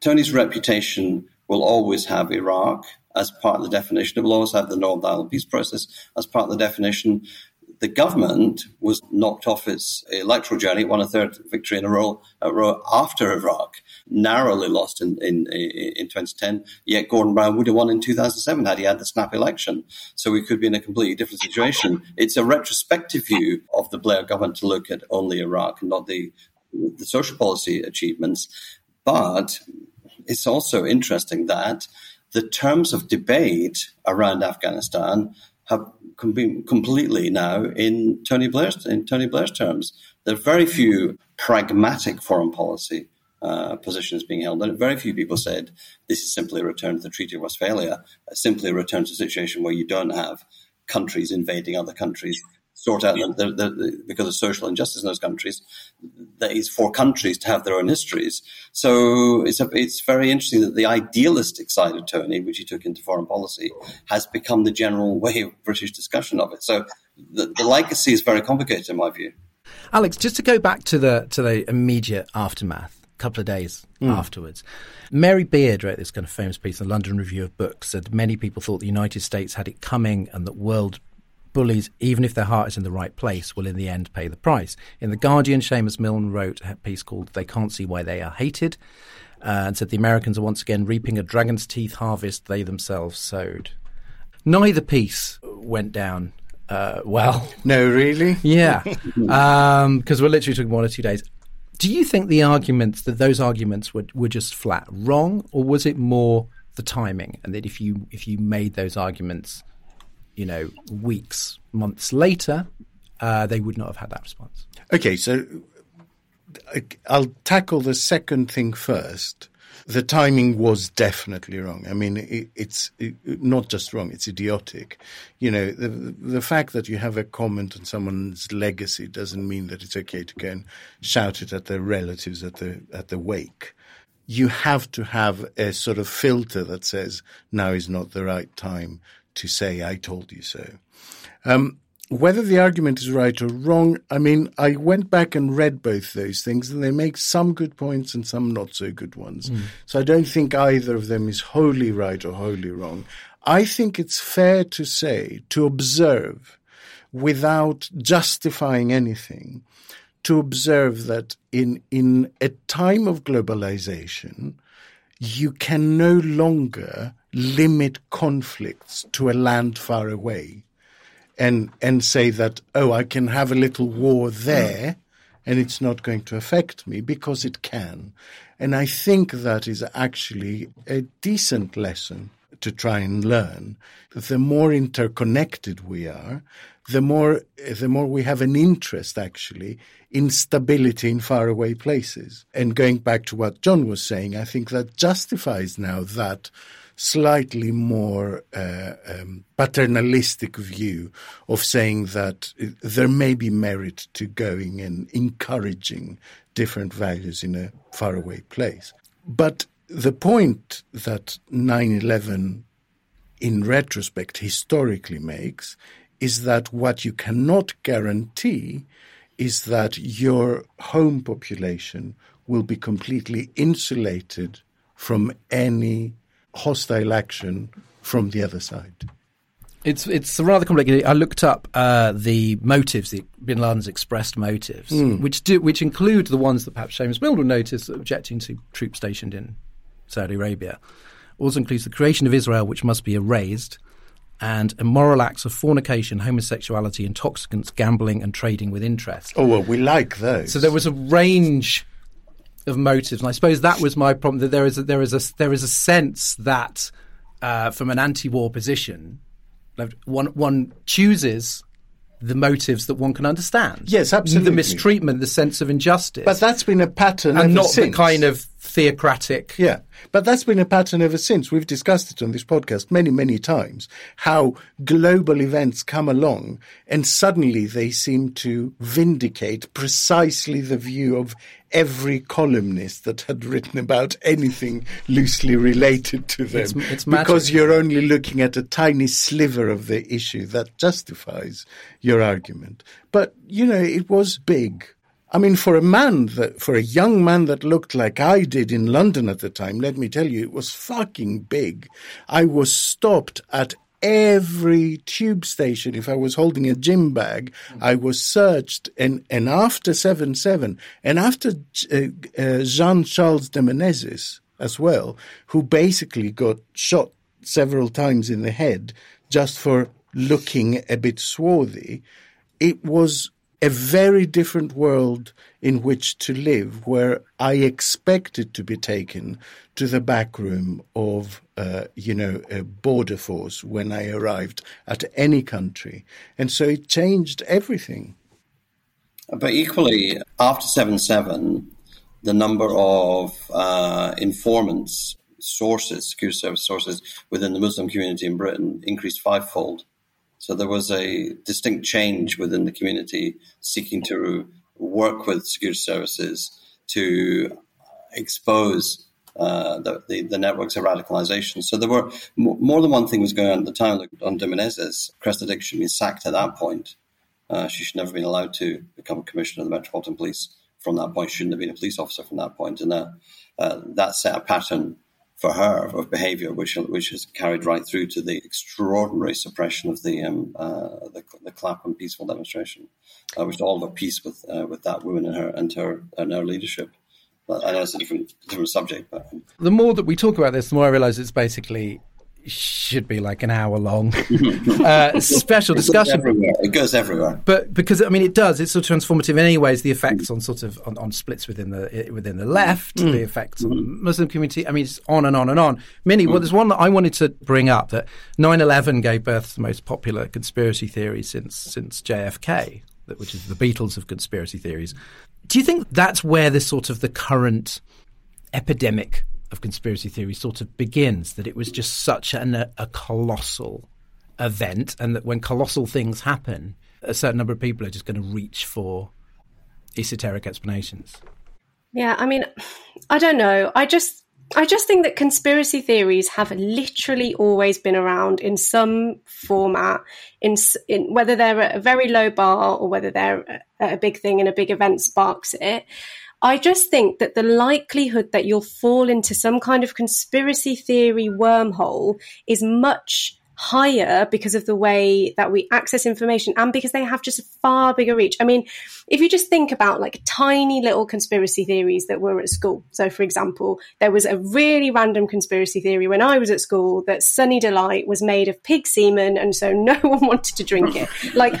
Tony's reputation will always have Iraq as part of the definition. It will always have the Northern Ireland peace process as part of the definition the government was knocked off its electoral journey, won a third victory in a row, a row after Iraq, narrowly lost in, in, in 2010. Yet Gordon Brown would have won in 2007 had he had the snap election. So we could be in a completely different situation. It's a retrospective view of the Blair government to look at only Iraq and not the, the social policy achievements. But it's also interesting that the terms of debate around Afghanistan have been completely now in Tony Blair's in Tony Blair's terms. There are very few pragmatic foreign policy uh, positions being held, and very few people said this is simply a return to the Treaty of Westphalia, simply a return to a situation where you don't have countries invading other countries sort out the, the, the, because of social injustice in those countries. That is for countries to have their own histories. So it's a, it's very interesting that the idealistic side of Tony, which he took into foreign policy, has become the general way of British discussion of it. So the, the legacy is very complicated in my view. Alex, just to go back to the to the immediate aftermath, a couple of days mm. afterwards. Mary Beard wrote this kind of famous piece in the London Review of Books. Said many people thought the United States had it coming, and that world bullies, even if their heart is in the right place, will in the end pay the price. In The Guardian, Seamus Milne wrote a piece called They Can't See Why They Are Hated uh, and said the Americans are once again reaping a dragon's teeth harvest they themselves sowed. Neither piece went down uh, well. No, really? Yeah. Because um, we're literally talking one or two days. Do you think the arguments, that those arguments were, were just flat wrong, or was it more the timing? And that if you if you made those arguments you know, weeks, months later, uh, they would not have had that response. Okay, so I'll tackle the second thing first. The timing was definitely wrong. I mean, it, it's it, not just wrong; it's idiotic. You know, the the fact that you have a comment on someone's legacy doesn't mean that it's okay to go and shout it at their relatives at the at the wake. You have to have a sort of filter that says now is not the right time to say, I told you so. Um, whether the argument is right or wrong, I mean, I went back and read both those things, and they make some good points and some not so good ones. Mm. So I don't think either of them is wholly right or wholly wrong. I think it's fair to say, to observe, without justifying anything, to observe that in, in a time of globalization, you can no longer limit conflicts to a land far away and and say that oh I can have a little war there and it's not going to affect me because it can. And I think that is actually a decent lesson to try and learn. The more interconnected we are the more the more we have an interest actually in stability in faraway places. And going back to what John was saying I think that justifies now that slightly more uh, um, paternalistic view of saying that there may be merit to going and encouraging different values in a faraway place. But the point that 9 11 in retrospect historically makes is that what you cannot guarantee is that your home population will be completely insulated from any hostile action from the other side. It's it's rather complicated. I looked up uh, the motives, the Bin Laden's expressed motives, mm. which do which include the ones that perhaps Seamus Milne would notice, objecting to troops stationed in Saudi Arabia. Also includes the creation of Israel, which must be erased, and immoral acts of fornication, homosexuality, intoxicants, gambling, and trading with interest. Oh, well, we like those. So there was a range of motives, and I suppose that was my problem. That there is a, there is a there is a sense that uh, from an anti-war position, one one chooses the motives that one can understand. Yes, absolutely. The mistreatment, the sense of injustice. But that's been a pattern and not since. the kind of theocratic. Yeah, but that's been a pattern ever since. We've discussed it on this podcast many, many times. How global events come along and suddenly they seem to vindicate precisely the view of every columnist that had written about anything loosely related to them. It's, it's because you're only looking at a tiny sliver of the issue that justifies your argument. But, you know, it was big. I mean, for a man that, for a young man that looked like I did in London at the time, let me tell you, it was fucking big. I was stopped at every tube station, if I was holding a gym bag, I was searched. And, and after 7 7, and after uh, uh, Jean Charles de Menezes as well, who basically got shot several times in the head just for looking a bit swarthy, it was a very different world in which to live, where I expected to be taken to the back room of, uh, you know, a border force when I arrived at any country. And so it changed everything. But equally, after 7 7, the number of uh, informants, sources, security service sources within the Muslim community in Britain increased fivefold. So there was a distinct change within the community seeking to work with security services to expose uh, the, the, the, networks of radicalization. So there were more than one thing was going on at the time. Like on de Menezes, Cressida Dick should be sacked at that point. Uh, she should never have been allowed to become a commissioner of the Metropolitan Police from that point. She shouldn't have been a police officer from that point. And that, uh, that set a pattern for her of behaviour, which which has carried right through to the extraordinary suppression of the um, uh, the, the Clapham peaceful demonstration, uh, which all of peace with uh, with that woman and her and her and her leadership. I know it's a different different subject, but the more that we talk about this, the more I realise it's basically should be like an hour long uh, special discussion. It goes everywhere. But because I mean, it does. It's of transformative in any ways. The effects on sort of on, on splits within the within the left, mm. the effects mm. on the Muslim community. I mean, it's on and on and on. Minnie, mm. well, there's one that I wanted to bring up that 9/11 gave birth to the most popular conspiracy theory since since JFK, which is the Beatles of conspiracy theories. Do you think that's where this sort of the current epidemic of conspiracy theory sort of begins that it was just such an, a, colossal event, and that when colossal things happen, a certain number of people are just going to reach for esoteric explanations. Yeah, I mean, I don't know. I just I just think that conspiracy theories have literally always been around in some format, in, in whether they're at a very low bar or whether they're a big thing and a big event sparks it. I just think that the likelihood that you'll fall into some kind of conspiracy theory wormhole is much higher because of the way that we access information and because they have just a far bigger reach. I mean, if you just think about like tiny little conspiracy theories that were at school. So, for example, there was a really random conspiracy theory when I was at school that Sunny Delight was made of pig semen and so no one wanted to drink it. Like,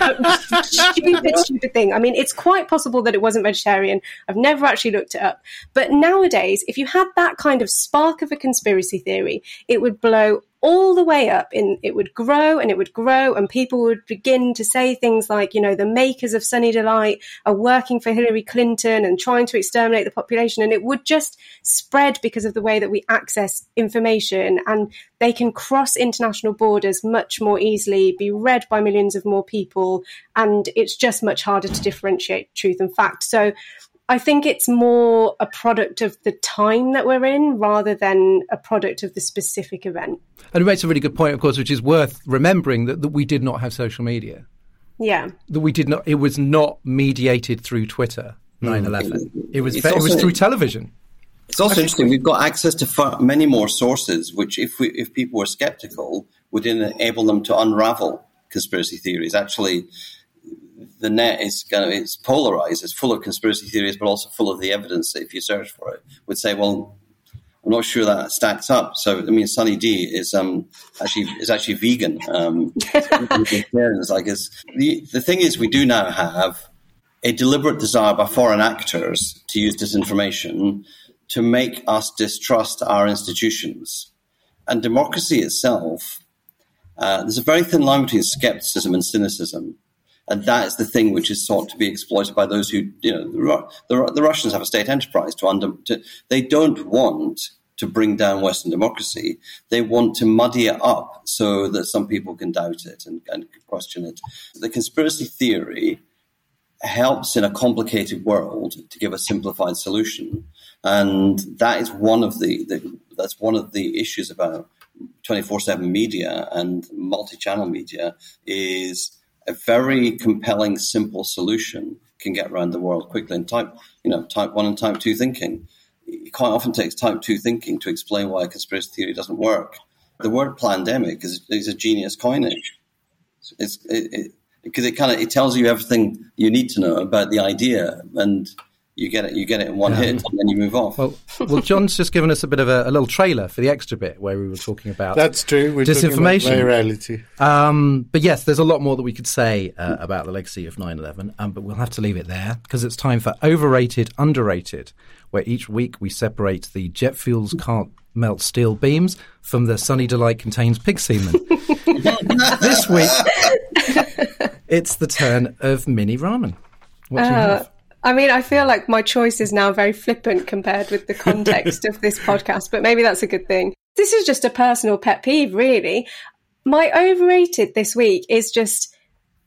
stupid, stupid thing. I mean, it's quite possible that it wasn't vegetarian. I've never actually looked it up. But nowadays, if you had that kind of spark of a conspiracy theory, it would blow all the way up in it would grow and it would grow and people would begin to say things like you know the makers of sunny delight are working for hillary clinton and trying to exterminate the population. And it would just spread because of the way that we access information. And they can cross international borders much more easily be read by millions of more people. And it's just much harder to differentiate truth and fact. So I think it's more a product of the time that we're in rather than a product of the specific event. And it makes a really good point, of course, which is worth remembering that, that we did not have social media. Yeah. That we did not, it was not mediated through Twitter, 9 mm. 11. It was, it was through television. It's also interesting. We've got access to far, many more sources, which, if we, if people were skeptical, would enable them to unravel conspiracy theories. Actually, the net is kind of it's polarized. It's full of conspiracy theories, but also full of the evidence. That If you search for it, would say, well, I'm not sure that stacks up. So I mean, Sunny D is um, actually is actually vegan. Um, like it's, the the thing is, we do now have a deliberate desire by foreign actors to use disinformation to make us distrust our institutions and democracy itself. Uh, there's a very thin line between skepticism and cynicism. And that is the thing which is sought to be exploited by those who, you know, the, the Russians have a state enterprise to under, to, they don't want to bring down Western democracy. They want to muddy it up so that some people can doubt it and, and question it. The conspiracy theory helps in a complicated world to give a simplified solution. And that is one of the, the that's one of the issues about 24/7 media and multi-channel media is a very compelling, simple solution can get around the world quickly. And type, you know, type one and type two thinking. It quite often takes type two thinking to explain why a conspiracy theory doesn't work. The word pandemic is, is a genius coinage. It's it, it, because it kind of it tells you everything you need to know about the idea and you get it, you get it in one yeah. hit, and then you move off. Well, well, John's just given us a bit of a, a, little trailer for the extra bit where we were talking about that's true We're disinformation, reality. Um, but yes, there's a lot more that we could say uh, about the legacy of 9/11, um, but we'll have to leave it there because it's time for overrated, underrated, where each week we separate the jet fuels can't melt steel beams from the sunny delight contains pig semen. this week, it's the turn of Minnie Rahman. What do you uh, have? I mean, I feel like my choice is now very flippant compared with the context of this podcast, but maybe that's a good thing. This is just a personal pet peeve, really. My overrated this week is just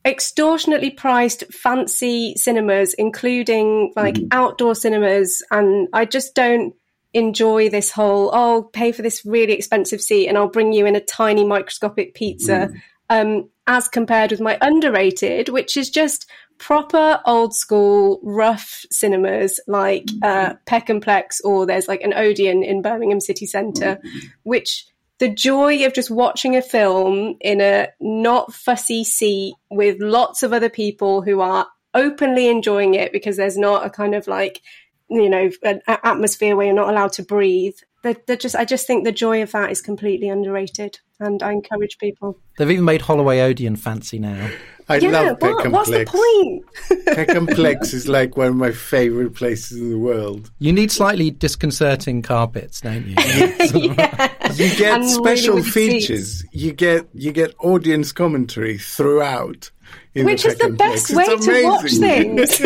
extortionately priced fancy cinemas, including like mm. outdoor cinemas. And I just don't enjoy this whole, oh, pay for this really expensive seat and I'll bring you in a tiny microscopic pizza. Mm. Um, as compared with my underrated, which is just proper old school rough cinemas like uh, Peckhamplex, or there's like an Odeon in Birmingham City Centre, which the joy of just watching a film in a not fussy seat with lots of other people who are openly enjoying it because there's not a kind of like you know an atmosphere where you're not allowed to breathe they're, they're just I just think the joy of that is completely underrated, and I encourage people. They've even made Holloway Odeon fancy now. I yeah, love what, What's the point? Peckhamplex is like one of my favourite places in the world. You need slightly disconcerting carpets, don't you? yeah. You get and special really features. Seats. You get you get audience commentary throughout. Which is the best way to watch things.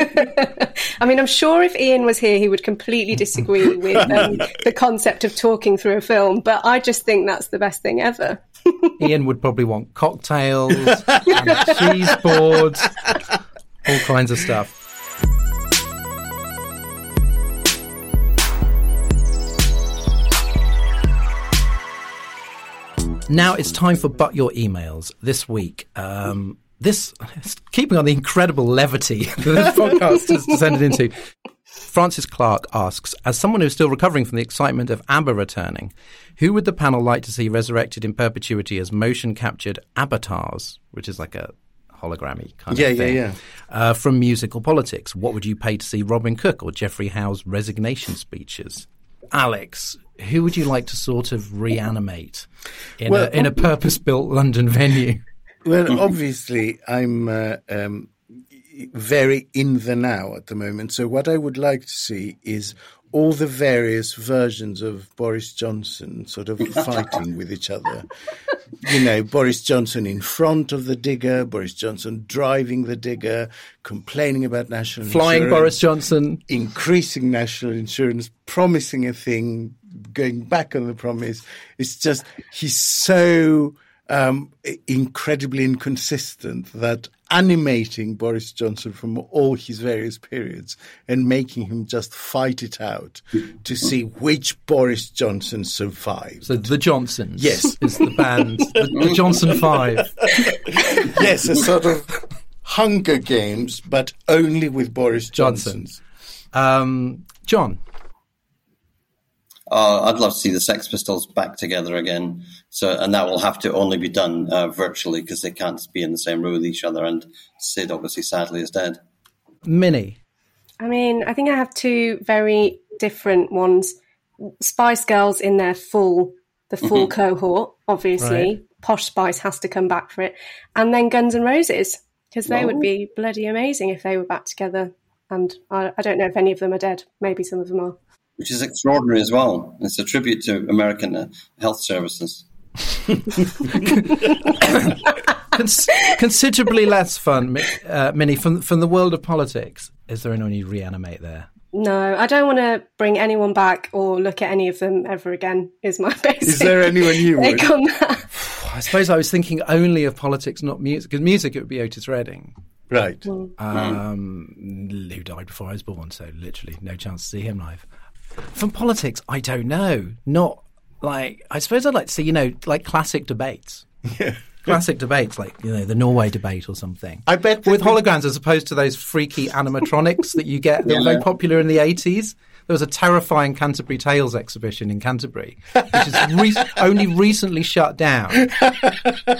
I mean, I'm sure if Ian was here, he would completely disagree with um, the concept of talking through a film, but I just think that's the best thing ever. Ian would probably want cocktails, and cheese boards, all kinds of stuff. Now it's time for But Your Emails. This week, um, this keeping on the incredible levity that this podcast has descended into. Francis Clark asks, as someone who's still recovering from the excitement of ABBA returning, who would the panel like to see resurrected in perpetuity as motion captured avatars, which is like a hologrammy kind yeah, of thing? Yeah, yeah, uh, from musical politics, what would you pay to see Robin Cook or Geoffrey Howe's resignation speeches? Alex, who would you like to sort of reanimate in well, a in a purpose built London venue? Well, obviously, I'm uh, um, very in the now at the moment. So, what I would like to see is all the various versions of Boris Johnson sort of fighting with each other. You know, Boris Johnson in front of the digger, Boris Johnson driving the digger, complaining about national Flying insurance, Boris Johnson. Increasing national insurance, promising a thing, going back on the promise. It's just, he's so um, incredibly inconsistent that animating Boris Johnson from all his various periods and making him just fight it out to see which Boris Johnson survives. So the Johnsons, yes, is the band, the, the Johnson Five. yes, a sort of Hunger Games, but only with Boris Johnson. Um, John, uh, I'd love to see the Sex Pistols back together again. So, and that will have to only be done uh, virtually because they can't be in the same room with each other. And Sid, obviously, sadly, is dead. Minnie. I mean, I think I have two very different ones. Spice Girls in their full, the full cohort, obviously. Right. Posh Spice has to come back for it. And then Guns and Roses, because they would Oh. be bloody amazing if they were back together. And I, I don't know if any of them are dead. Maybe some of them are. Which is extraordinary as well. It's a tribute to American uh, health services. Cons- considerably less fun, uh, Minnie, from from the world of politics. Is there anyone you reanimate there? No, I don't want to bring anyone back or look at any of them ever again. Is my basic. Is there anyone you would? take on that? I suppose I was thinking only of politics, not music. Because music, it would be Otis Redding, Right. um, who died before I was born. So literally, no chance to see him live. From politics, I don't know. Not like I suppose I'd like to see, you know, like classic debates. Yeah. Classic debates, like you know, the Norway debate or something. I bet with holograms as opposed to those freaky animatronics that you get. They were very Yeah. popular in the eighties. There was a terrifying Canterbury Tales exhibition in Canterbury, which is re- only recently shut down.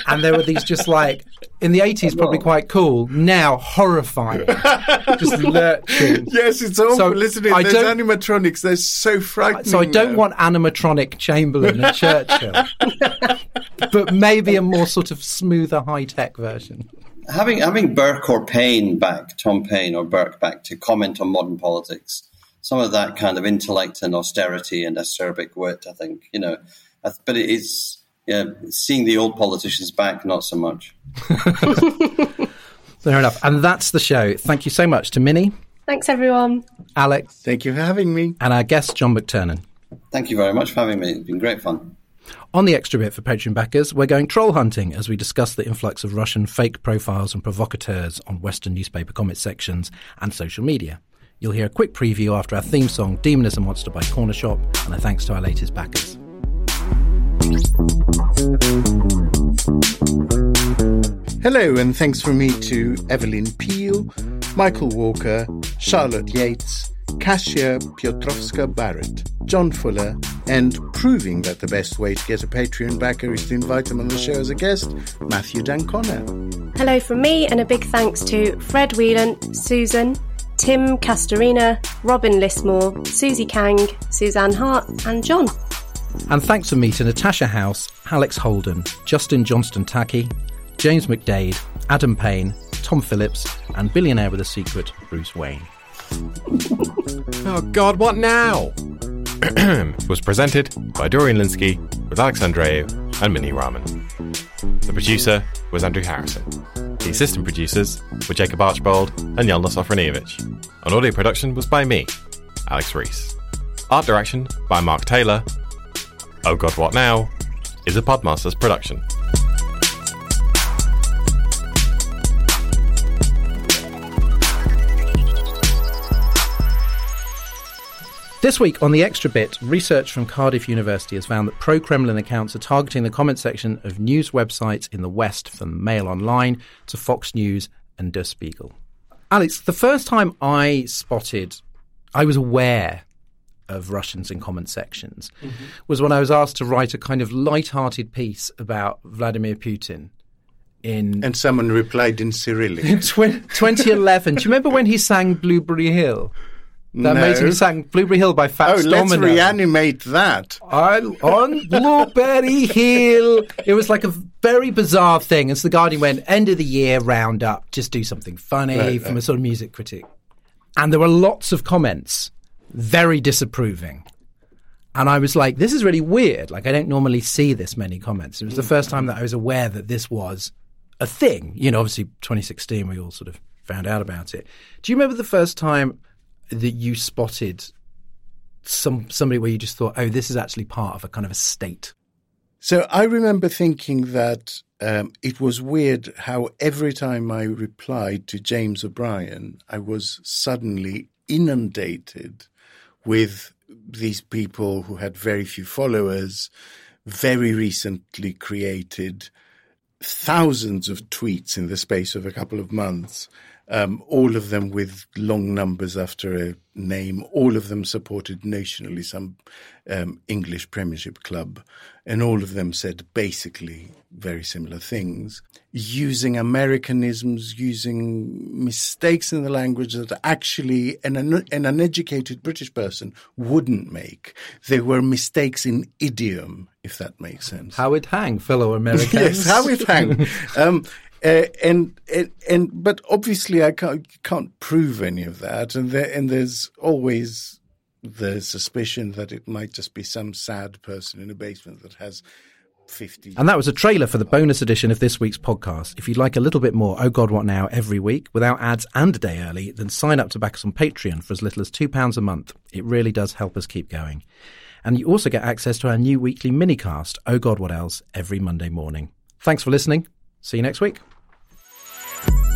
And there were these just like in the eighties, probably quite cool. Now horrifying, just lurching. Yes, it's awful, So, isn't? I Those don't- animatronics, they're so frightening. So I don't now. want animatronic Chamberlain and Churchill, but maybe a more sort of smoother, high tech version. Having having Burke or Paine back, Tom Paine or Burke back to comment on modern politics, some of that kind of intellect and austerity and acerbic wit, I think, you know, but it is yeah, seeing the old politicians back, not so much. Fair enough. And that's the show. Thank you so much to Minnie, Thanks, everyone. Alex, Thank you for having me. and our guest, John McTernan. Thank you very much for having me. It's been great fun. On the extra bit for Patreon backers, we're going troll hunting as we discuss the influx of Russian fake profiles and provocateurs on Western newspaper comment sections and social media. You'll hear a quick preview after our theme song, Demonism Monster by Cornershop, and a thanks to our latest backers. Hello, and thanks from me to Evelyn Peel, Michael Walker, Charlotte Yates, Kasia Piotrowska Barrett, John Fuller, and proving that the best way to get a Patreon backer is to invite them on the show as a guest, Matthew d'Ancona. Hello from me, and a big thanks to Fred Whelan, Susan, Tim Castorina, Robin Lismore, Susie Kang, Suzanne Hart, and John. And thanks from me to Natasha House, Alex Holden, Justin Johnston Tacky, James McDade, Adam Payne, Tom Phillips, and billionaire with a secret, Bruce Wayne. Oh God, what now? was presented by Dorian Lynskey with Alex Andreou and Minnie Rahman. The producer was Andrew Harrison. The assistant producers were Jacob Archbold and Yelna Sofronievich. And audio production was by me, Alex Reese. Art direction by Mark Taylor. Oh God, what now? is a Podmasters production. This week on the Extra Bit, research from Cardiff University has found that pro Kremlin accounts are targeting the comment section of news websites in the West, from Mail Online to Fox News and Der Spiegel. Alex, the first time I spotted, I was aware of Russians in comment sections, mm-hmm. was when I was asked to write a kind of light-hearted piece about Vladimir Putin in And someone replied in Cyrillic. tw- 2011. Do you remember when he sang Blueberry Hill? That No. amazing sang Blueberry Hill by Fats Oh, let's Domino. reanimate that. on, on Blueberry Hill. It was like a very bizarre thing. And so the Guardian went, end of the year roundup, just do something funny Right, from right. a sort of music critic. And there were lots of comments, very disapproving. And I was like, this is really weird. Like, I don't normally see this many comments. It was the mm. first time that I was aware that this was a thing. You know, obviously, 2016, we all sort of found out about it. Do you remember the first time that you spotted some somebody where you just thought, oh, this is actually part of a kind of a state. So I remember thinking that um, it was weird how every time I replied to James O'Brien, I was suddenly inundated with these people who had very few followers, very recently created thousands of tweets in the space of a couple of months. Um, all of them with long numbers after a name. All of them supported nationally some um, English Premiership club, and all of them said basically very similar things, using Americanisms, using mistakes in the language that actually an, an uneducated British person wouldn't make. They were mistakes in idiom, if that makes sense. How it hang, fellow Americans. yes, how it hang. um, uh, and, and and but obviously I can't can't prove any of that, and there, and there's always the suspicion that it might just be some sad person in a basement that has 50. And that was a trailer for the bonus edition of this week's podcast. If you'd like a little bit more Oh God What Now every week without ads and a day early, then sign up to back us on Patreon for as little as £2 a month. It really does help us keep going. And you also get access to our new weekly minicast, Oh God What Else, every Monday morning. Thanks for listening. See you next week. Bye.